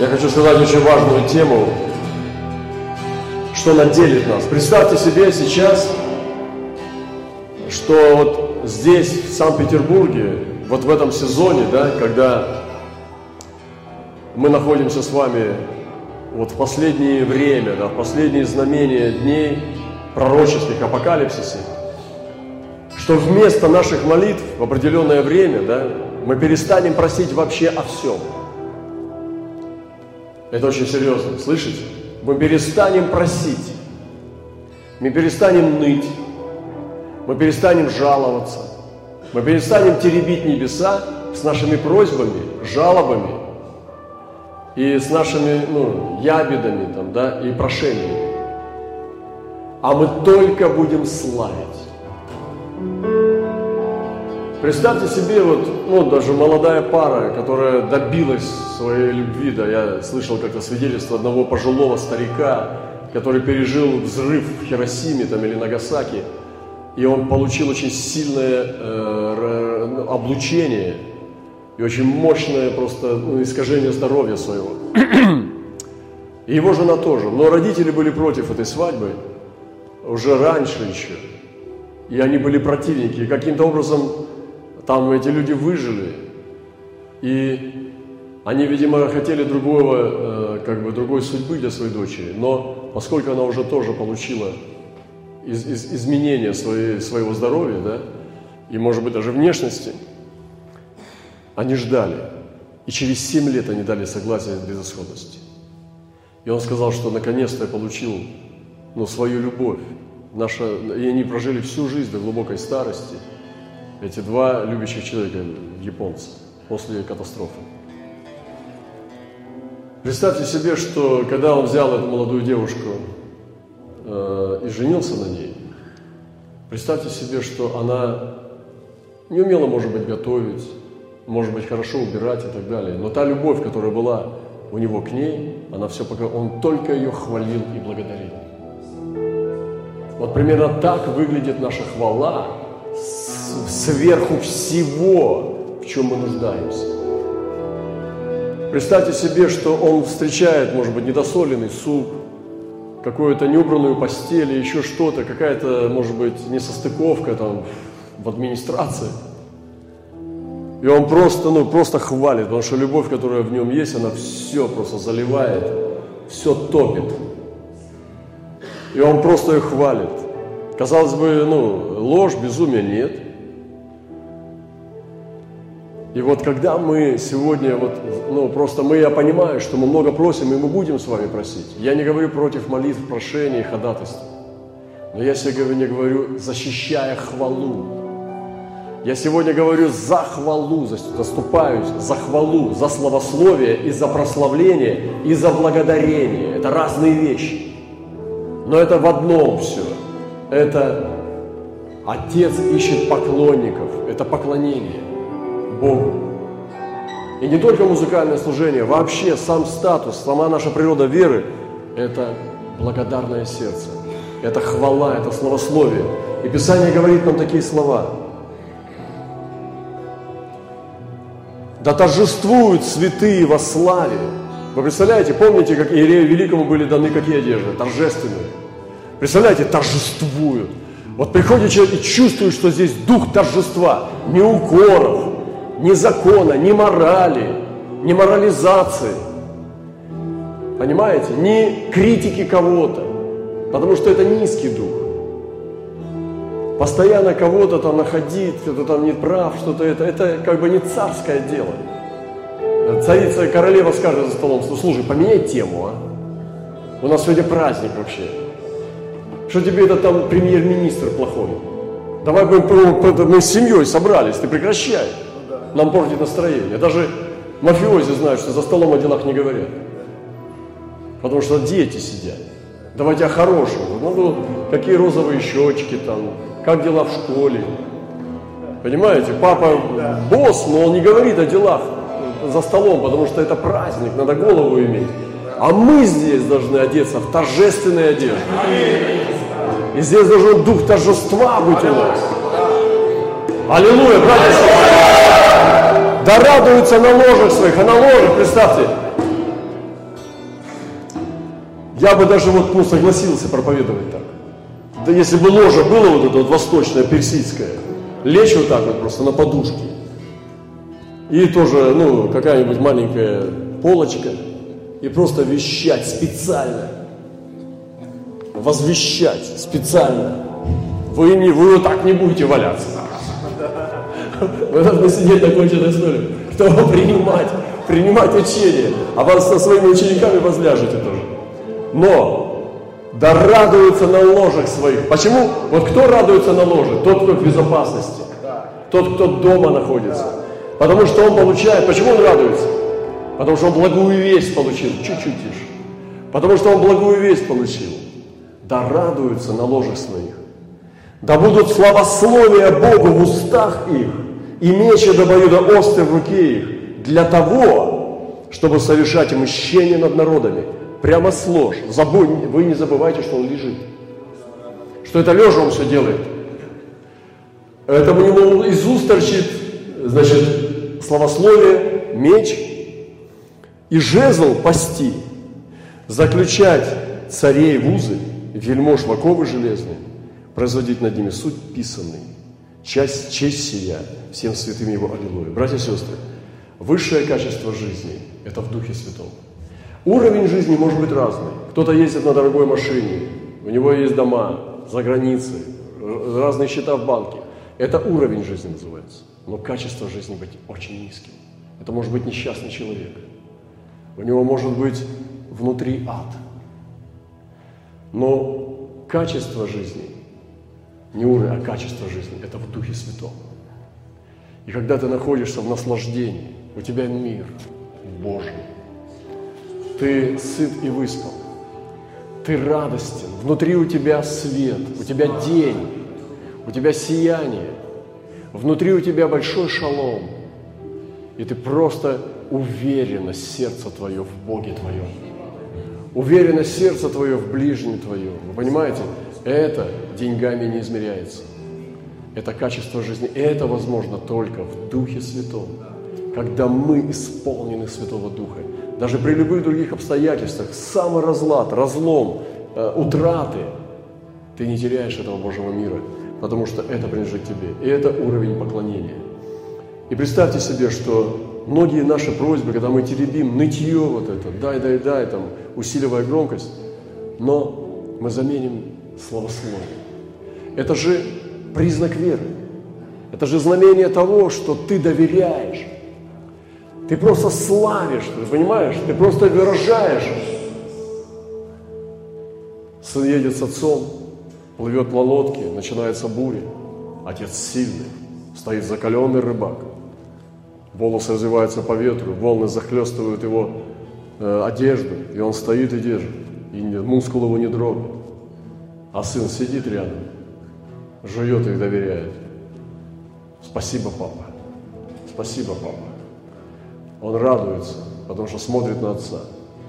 Я хочу сказать очень важную тему, что наделит нас. Представьте себе сейчас, что вот здесь, в Санкт-Петербурге, вот в этом сезоне, да, когда мы находимся с вами вот в последнее время, да, в последние знамения дней пророческих апокалипсисе, что вместо наших молитв в определенное время, да, мы перестанем просить вообще о всем. Это очень серьезно, слышите? Мы перестанем просить, мы перестанем ныть, мы перестанем жаловаться, мы перестанем теребить небеса с нашими просьбами, жалобами и с нашими ну, ябедами там, да, и прошениями. А мы только будем славить. Представьте себе, вот, ну, даже молодая пара, которая добилась своей любви, да, я слышал как-то свидетельство одного пожилого старика, который пережил взрыв в Хиросиме там, или Нагасаки, и он получил очень сильное э, ну, облучение и очень мощное просто ну, искажение здоровья своего. И его жена тоже. Но родители были против этой свадьбы уже раньше еще. И они были противники. И каким-то образом там эти люди выжили. И они, видимо, хотели другого, э, как бы другой судьбы для своей дочери. Но поскольку она уже тоже получила из, из, изменения своей, своего здоровья, да, и, может быть, даже внешности, они ждали. И через семь лет они дали согласие с безысходности. И он сказал, что наконец-то я получил ну, свою любовь. Наша, и они прожили всю жизнь до глубокой старости. Эти два любящих человека, японцы, после катастрофы. Представьте себе, что когда он взял эту молодую девушку э, и женился на ней, представьте себе, что она не умела, может быть, готовить, может быть, хорошо убирать и так далее. Но та любовь, которая была у него к ней, она все пока он только ее хвалил и благодарил. Вот примерно так выглядит наша хвала сверху всего, в чем мы нуждаемся. Представьте себе, что он встречает, может быть, недосоленный суп, какую-то неубранную постель, еще что-то, какая-то, может быть, несостыковка там в администрации. И он просто, ну, просто хвалит, потому что любовь, которая в нем есть, она все просто заливает, все топит. И он просто ее хвалит. Казалось бы, ну, ложь, безумие нет. И вот когда мы сегодня, вот, ну просто мы, я понимаю, что мы много просим, и мы будем с вами просить. Я не говорю против молитв, прошений, ходатайств. Но я сегодня говорю, защищая хвалу. Я сегодня говорю за хвалу, заступаюсь за хвалу, за славословие и за прославление, и за благодарение. Это разные вещи. Но это в одном все. Это Отец ищет поклонников. Это поклонение. Богу. И не только музыкальное служение, вообще сам статус, сама наша природа веры – это благодарное сердце, это хвала, это словословие. И Писание говорит нам такие слова. Да торжествуют святые во славе. Вы представляете, помните, как Иерею Великому были даны какие одежды? Торжественные. Представляете, торжествуют. Вот приходит человек и чувствует, что здесь дух торжества, не укоров, ни закона, ни морали, ни морализации. Понимаете? Ни критики кого-то. Потому что это низкий дух. Постоянно кого-то там находить, кто-то там не прав, что-то это, это как бы не царское дело. Царица и королева скажет за столом, слушай, поменяй тему, а? У нас сегодня праздник вообще. Что тебе это там премьер-министр плохой? Давай мы, мы с семьей собрались, ты прекращай нам портит настроение. Даже мафиози знают, что за столом о делах не говорят. Потому что дети сидят. Давайте о хорошем. Ну, ну, какие розовые щечки там, как дела в школе. Понимаете, папа босс, но он не говорит о делах за столом, потому что это праздник, надо голову иметь. А мы здесь должны одеться в торжественные одежды. И здесь должен дух торжества быть у нас. Аллилуйя, братья и Да радуются на ложах своих, а на ложах, представьте, Я бы даже вот, ну, согласился проповедовать так. Да если бы ложа было вот это вот восточное, персидское, лечь вот так вот просто на подушке. И тоже, ну, какая-нибудь маленькая полочка. И просто вещать специально. Возвещать специально. Вы, не, вы вот так не будете валяться. Вы должны сидеть на конченной стуле, чтобы принимать, принимать учение. А вас со своими учениками возляжете тоже. Но да радуются на ложах своих. Почему? Вот кто радуется на ложе? Тот, кто в безопасности. Тот, кто дома находится. Потому что он получает. Почему он радуется? Потому что он благую весть получил. Чуть-чуть тише. Потому что он благую весть получил. Да радуются на ложах своих. Да будут славословия Богу в устах их, и мечи до обоюда острый в руке их, для того, чтобы совершать мщение над народами. Прямо с. Забудь, вы не забывайте, что он лежит. Что это лежа он все делает. Это у него из уст торчит, значит, словословие, меч и жезл пасти, заключать царей в узы, вельмож в железные, производить над ними суд писанный, часть честь сия, всем святым его аллилуйя. Братья и сестры, высшее качество жизни – это в Духе Святом. Уровень жизни может быть разный. Кто-то ездит на дорогой машине, у него есть дома за границей, разные счета в банке. Это уровень жизни называется. Но качество жизни быть очень низким. Это может быть несчастный человек. У него может быть внутри ад. Но качество жизни не уровень, а качество жизни. Это в Духе Святом. И когда ты находишься в наслаждении, у тебя мир Божий. Ты сыт и выспан. Ты радостен. Внутри у тебя свет, у тебя день, у тебя сияние. Внутри у тебя большой шалом. И ты просто уверенность сердца твое в Боге твоем. Уверенность сердца твое в ближнем твоем. Вы понимаете? Это деньгами не измеряется. Это качество жизни. Это возможно только в Духе Святом. Когда мы исполнены Святого Духа. Даже при любых других обстоятельствах, самый разлад, разлом, э, утраты, ты не теряешь этого Божьего мира, потому что это принадлежит тебе. И это уровень поклонения. И представьте себе, что многие наши просьбы, когда мы теребим нытье вот это, дай, дай, дай, там, усиливая громкость, но мы заменим словословие. Это же признак веры. Это же знамение того, что ты доверяешь. Ты просто славишь, ты понимаешь? Ты просто выражаешь. Сын едет с отцом, плывет на лодке, начинается буря. Отец сильный, стоит закаленный рыбак. Волосы развиваются по ветру, волны захлестывают его э, одежду, и он стоит и держит, и мускул его не дрогнет. А сын сидит рядом, жует их, доверяет. Спасибо, папа. Спасибо, папа. Он радуется, потому что смотрит на отца.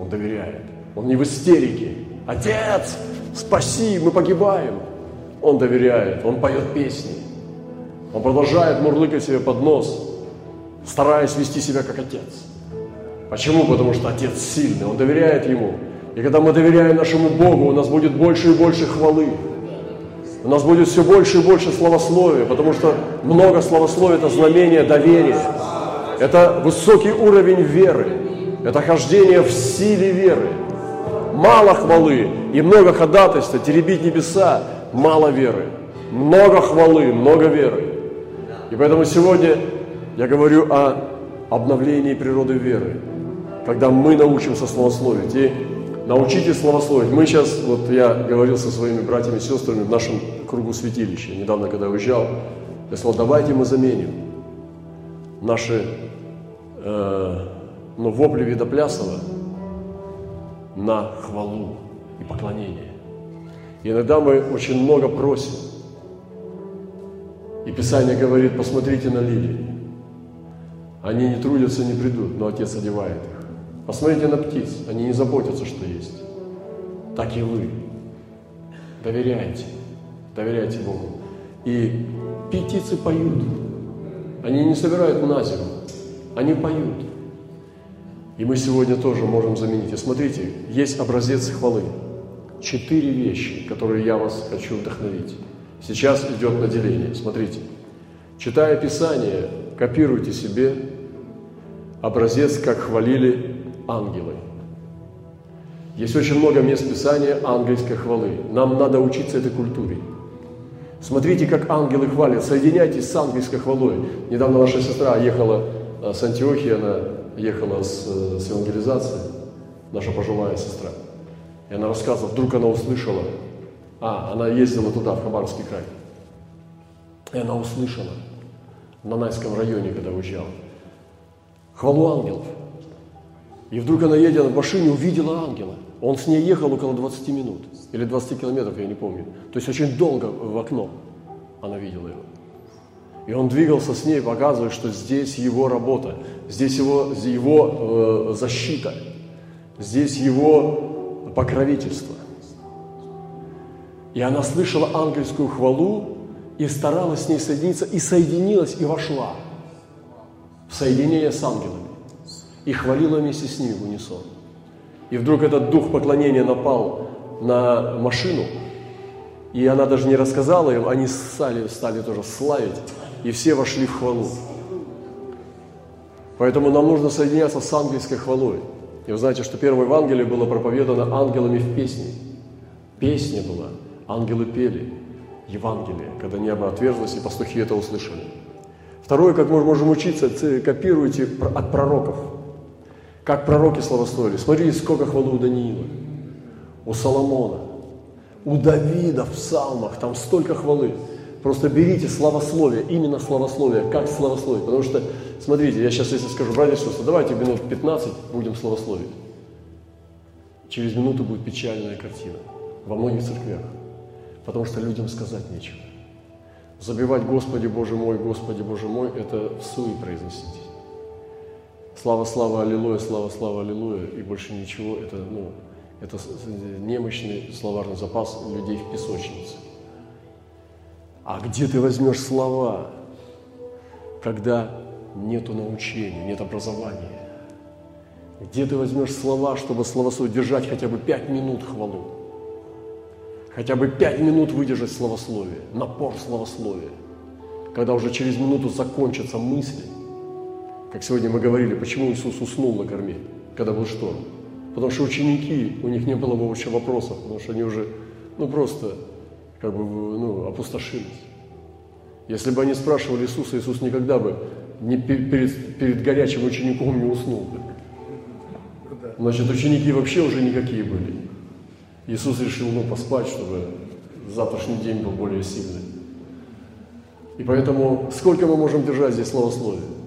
Он доверяет. Он не в истерике. Отец, спаси, мы погибаем. Он доверяет, он поет песни. Он продолжает мурлыкать себе под нос, стараясь вести себя как отец. Почему? Потому что отец сильный, он доверяет ему. И когда мы доверяем нашему Богу, у нас будет больше и больше хвалы. У нас будет все больше и больше славословия, потому что много славословия – это знамение доверия. Это высокий уровень веры. Это хождение в силе веры. Мало хвалы и много ходатайства, теребить небеса, мало веры. Много хвалы, много веры. И поэтому сегодня я говорю о обновлении природы веры, когда мы научимся славословить. И научитесь славословить. Мы сейчас, вот я говорил со своими братьями и сестрами в нашем кругу святилища, недавно, когда уезжал, я сказал, давайте мы заменим наши э, ну, вопли Видоплясова на хвалу и поклонение. И иногда мы очень много просим. И Писание говорит, посмотрите на лилии. Они не трудятся, не придут, но Отец одевает их. Посмотрите на птиц, они не заботятся, что есть. Так и вы. Доверяйте, доверяйте Богу. И птицы поют. Они не собирают на зиму, они поют. И мы сегодня тоже можем заменить. И смотрите, есть образец хвалы. Четыре вещи, которые я вас хочу вдохновить. Сейчас идет наделение. Смотрите. Читая Писание, копируйте себе образец, как хвалили ангелы. Есть очень много мест Писания ангельской хвалы. Нам надо учиться этой культуре. Смотрите, как ангелы хвалят. Соединяйтесь с ангельской хвалой. Недавно наша сестра ехала э, с Антиохии, она ехала с, э, с евангелизацией, наша пожилая сестра. И она рассказывала, вдруг она услышала, а, она ездила туда, в Хабаровский край. И она услышала в Нанайском районе, когда уезжала, хвалу ангелов. И вдруг она, едет в машине, увидела ангела. Он с ней ехал около 20 минут, или 20 километров, я не помню. То есть очень долго в окно она видела его. И он двигался с ней, показывая, что здесь его работа, здесь его, его э, защита, здесь его покровительство. И она слышала ангельскую хвалу и старалась с ней соединиться, и соединилась, и вошла в соединение с ангелами. И хвалила вместе с ними в унисон. И вдруг этот дух поклонения напал на машину, и она даже не рассказала им, они стали, стали тоже славить, и все вошли в хвалу. Поэтому нам нужно соединяться с ангельской хвалой. И вы знаете, что первое Евангелие было проповедано ангелами в песне. Песня была, ангелы пели Евангелие, когда небо отверзлось, и пастухи это услышали. Второе, как мы можем учиться, копируйте от пророков – как пророки славословили. Смотрите, сколько хвалы у Даниила, у Соломона, у Давида в псалмах, там столько хвалы. Просто берите славословие, именно славословие, как славословие. Потому что, смотрите, я сейчас если скажу, братья и сестры, давайте минут 15 будем славословить. Через минуту будет печальная картина во многих церквях, потому что людям сказать нечего. Забивать «Господи Боже мой, Господи Боже мой» – это в суе произносить. Слава, слава, аллилуйя, слава, слава, аллилуйя, и больше ничего, это, ну, это немощный словарный запас людей в песочнице. А где ты возьмешь слова, когда нету научения, нет образования? Где ты возьмешь слова, чтобы словословие держать хотя бы пять минут хвалу? Хотя бы пять минут выдержать словословие, напор словословия, когда уже через минуту закончатся мысли – как сегодня мы говорили, почему Иисус уснул на корме, когда был шторм? Потому что ученики, у них не было вообще вопросов, потому что они уже, ну просто, как бы, ну, опустошились. Если бы они спрашивали Иисуса, Иисус никогда бы не перед, перед горячим учеником не уснул бы. Значит, ученики вообще уже никакие были. Иисус решил, ну, поспать, чтобы завтрашний день был более сильный. И поэтому сколько мы можем держать здесь словословие?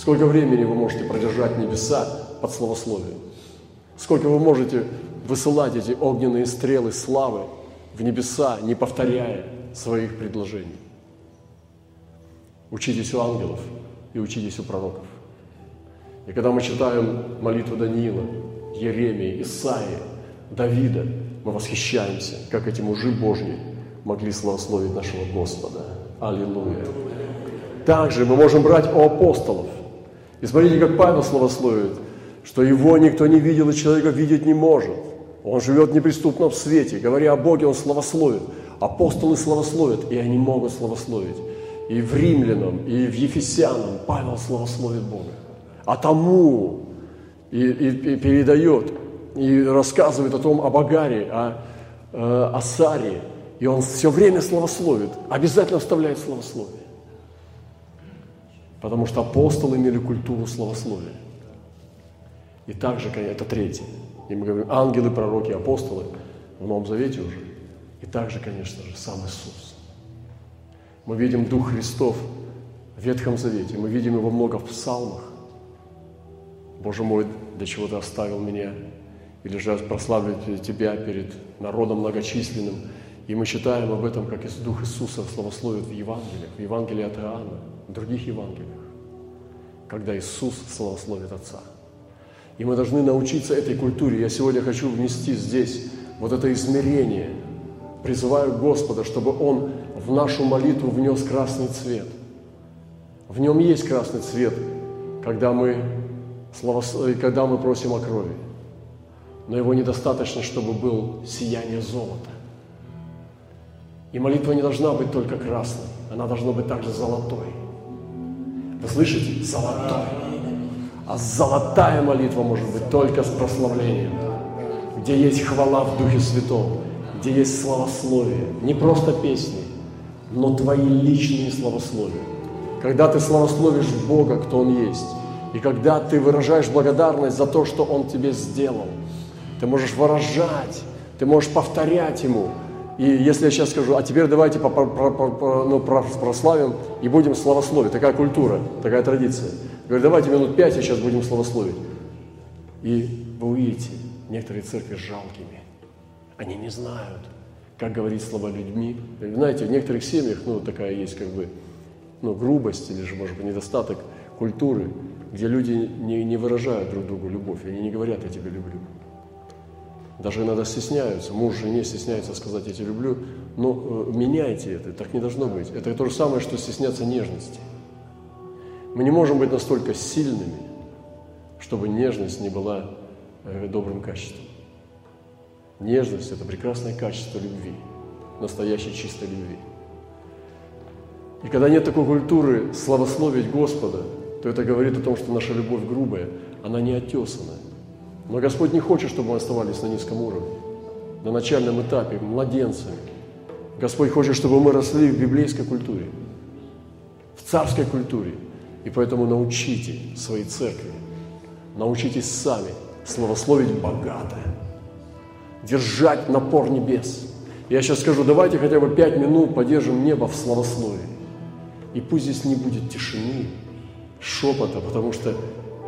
Сколько времени вы можете продержать небеса под словословием? Сколько вы можете высылать эти огненные стрелы славы в небеса, не повторяя своих предложений? Учитесь у ангелов и учитесь у пророков. И когда мы читаем молитву Даниила, Еремии, Исаии, Давида, мы восхищаемся, как эти мужи Божьи могли славословить нашего Господа. Аллилуйя. Также мы можем брать у апостолов – и смотрите, как Павел словословит, что его никто не видел и человека видеть не может. Он живет в свете. Говоря о Боге, он славословит. Апостолы славословят, и они могут славословить. И в римлянам, и в ефесянам Павел славословит Бога. А тому и, и, и передает, и рассказывает о том, о Багаре, о, э, о Саре. И он все время славословит, обязательно вставляет словословие. Потому что апостолы имели культуру словословия. И также, это третье. И мы говорим, ангелы, пророки, апостолы в Новом Завете уже. И также, конечно же, сам Иисус. Мы видим Дух Христов в Ветхом Завете. Мы видим его много в псалмах. Боже мой, для чего ты оставил меня? Или же прославлю тебя перед народом многочисленным. И мы читаем об этом, как Дух Иисуса славословит в Евангелиях, в Евангелии от Иоанна – в других Евангелиях, когда Иисус славословит Отца. И мы должны научиться этой культуре. Я сегодня хочу внести здесь вот это измерение. Призываю Господа, чтобы Он в нашу молитву внес красный цвет. В нем есть красный цвет, когда мы когда мы просим о крови. Но его недостаточно, чтобы был сияние золота. И молитва не должна быть только красной, она должна быть также золотой. Вы слышите? Золотой. А золотая молитва может быть только с прославлением, где есть хвала в Духе Святом, где есть славословие, не просто песни, но твои личные славословия. Когда ты славословишь Бога, кто Он есть, и когда ты выражаешь благодарность за то, что Он тебе сделал, ты можешь выражать, ты можешь повторять Ему. И если я сейчас скажу, а теперь давайте ну, прославим и будем славословить. Такая культура, такая традиция. Говорю, давайте минут пять, и сейчас будем славословить. И вы увидите, некоторые церкви жалкими. Они не знают, как говорить слова людьми. Знаете, в некоторых семьях, ну, такая есть как бы, ну, грубость или же, может быть, недостаток культуры, где люди не, не выражают друг другу любовь, они не говорят «я тебя люблю». Даже иногда стесняются, муж жене стесняется сказать «я тебя люблю», но э, меняйте это, так не должно быть. Это то же самое, что стесняться нежности. Мы не можем быть настолько сильными, чтобы нежность не была э, добрым качеством. Нежность – это прекрасное качество любви, настоящей чистой любви. И когда нет такой культуры славословить Господа, то это говорит о том, что наша любовь грубая, она не отесана. Но Господь не хочет, чтобы мы оставались на низком уровне, на начальном этапе, младенцами. Господь хочет, чтобы мы росли в библейской культуре, в царской культуре. И поэтому научите свои церкви, научитесь сами славословить богатое, держать напор небес. Я сейчас скажу, давайте хотя бы пять минут поддержим небо в славословии. И пусть здесь не будет тишины, шепота, потому что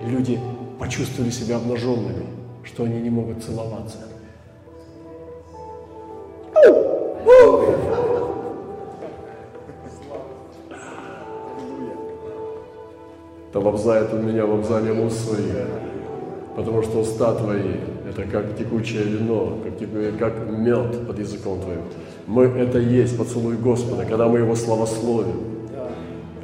люди почувствовали себя обнаженными, что они не могут целоваться. Да лобзает он меня лобзанием уст своих, потому что уста твои – это как текучее вино, как, как мед под языком твоим. Мы – это есть поцелуй Господа, когда мы Его славословим.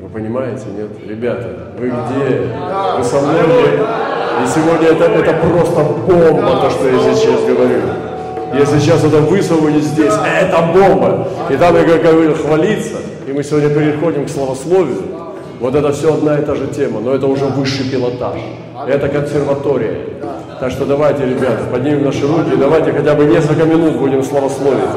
Вы понимаете, нет? Ребята, вы где? Вы со мной? И сегодня это, это просто бомба, то, что я сейчас говорю. Если сейчас это высвободить здесь, это бомба. И там я говорю хвалиться, и мы сегодня переходим к словословию. Вот это все одна и та же тема, но это уже высший пилотаж. Это консерватория. Так что давайте, ребята, поднимем наши руки, давайте хотя бы несколько минут будем славословить.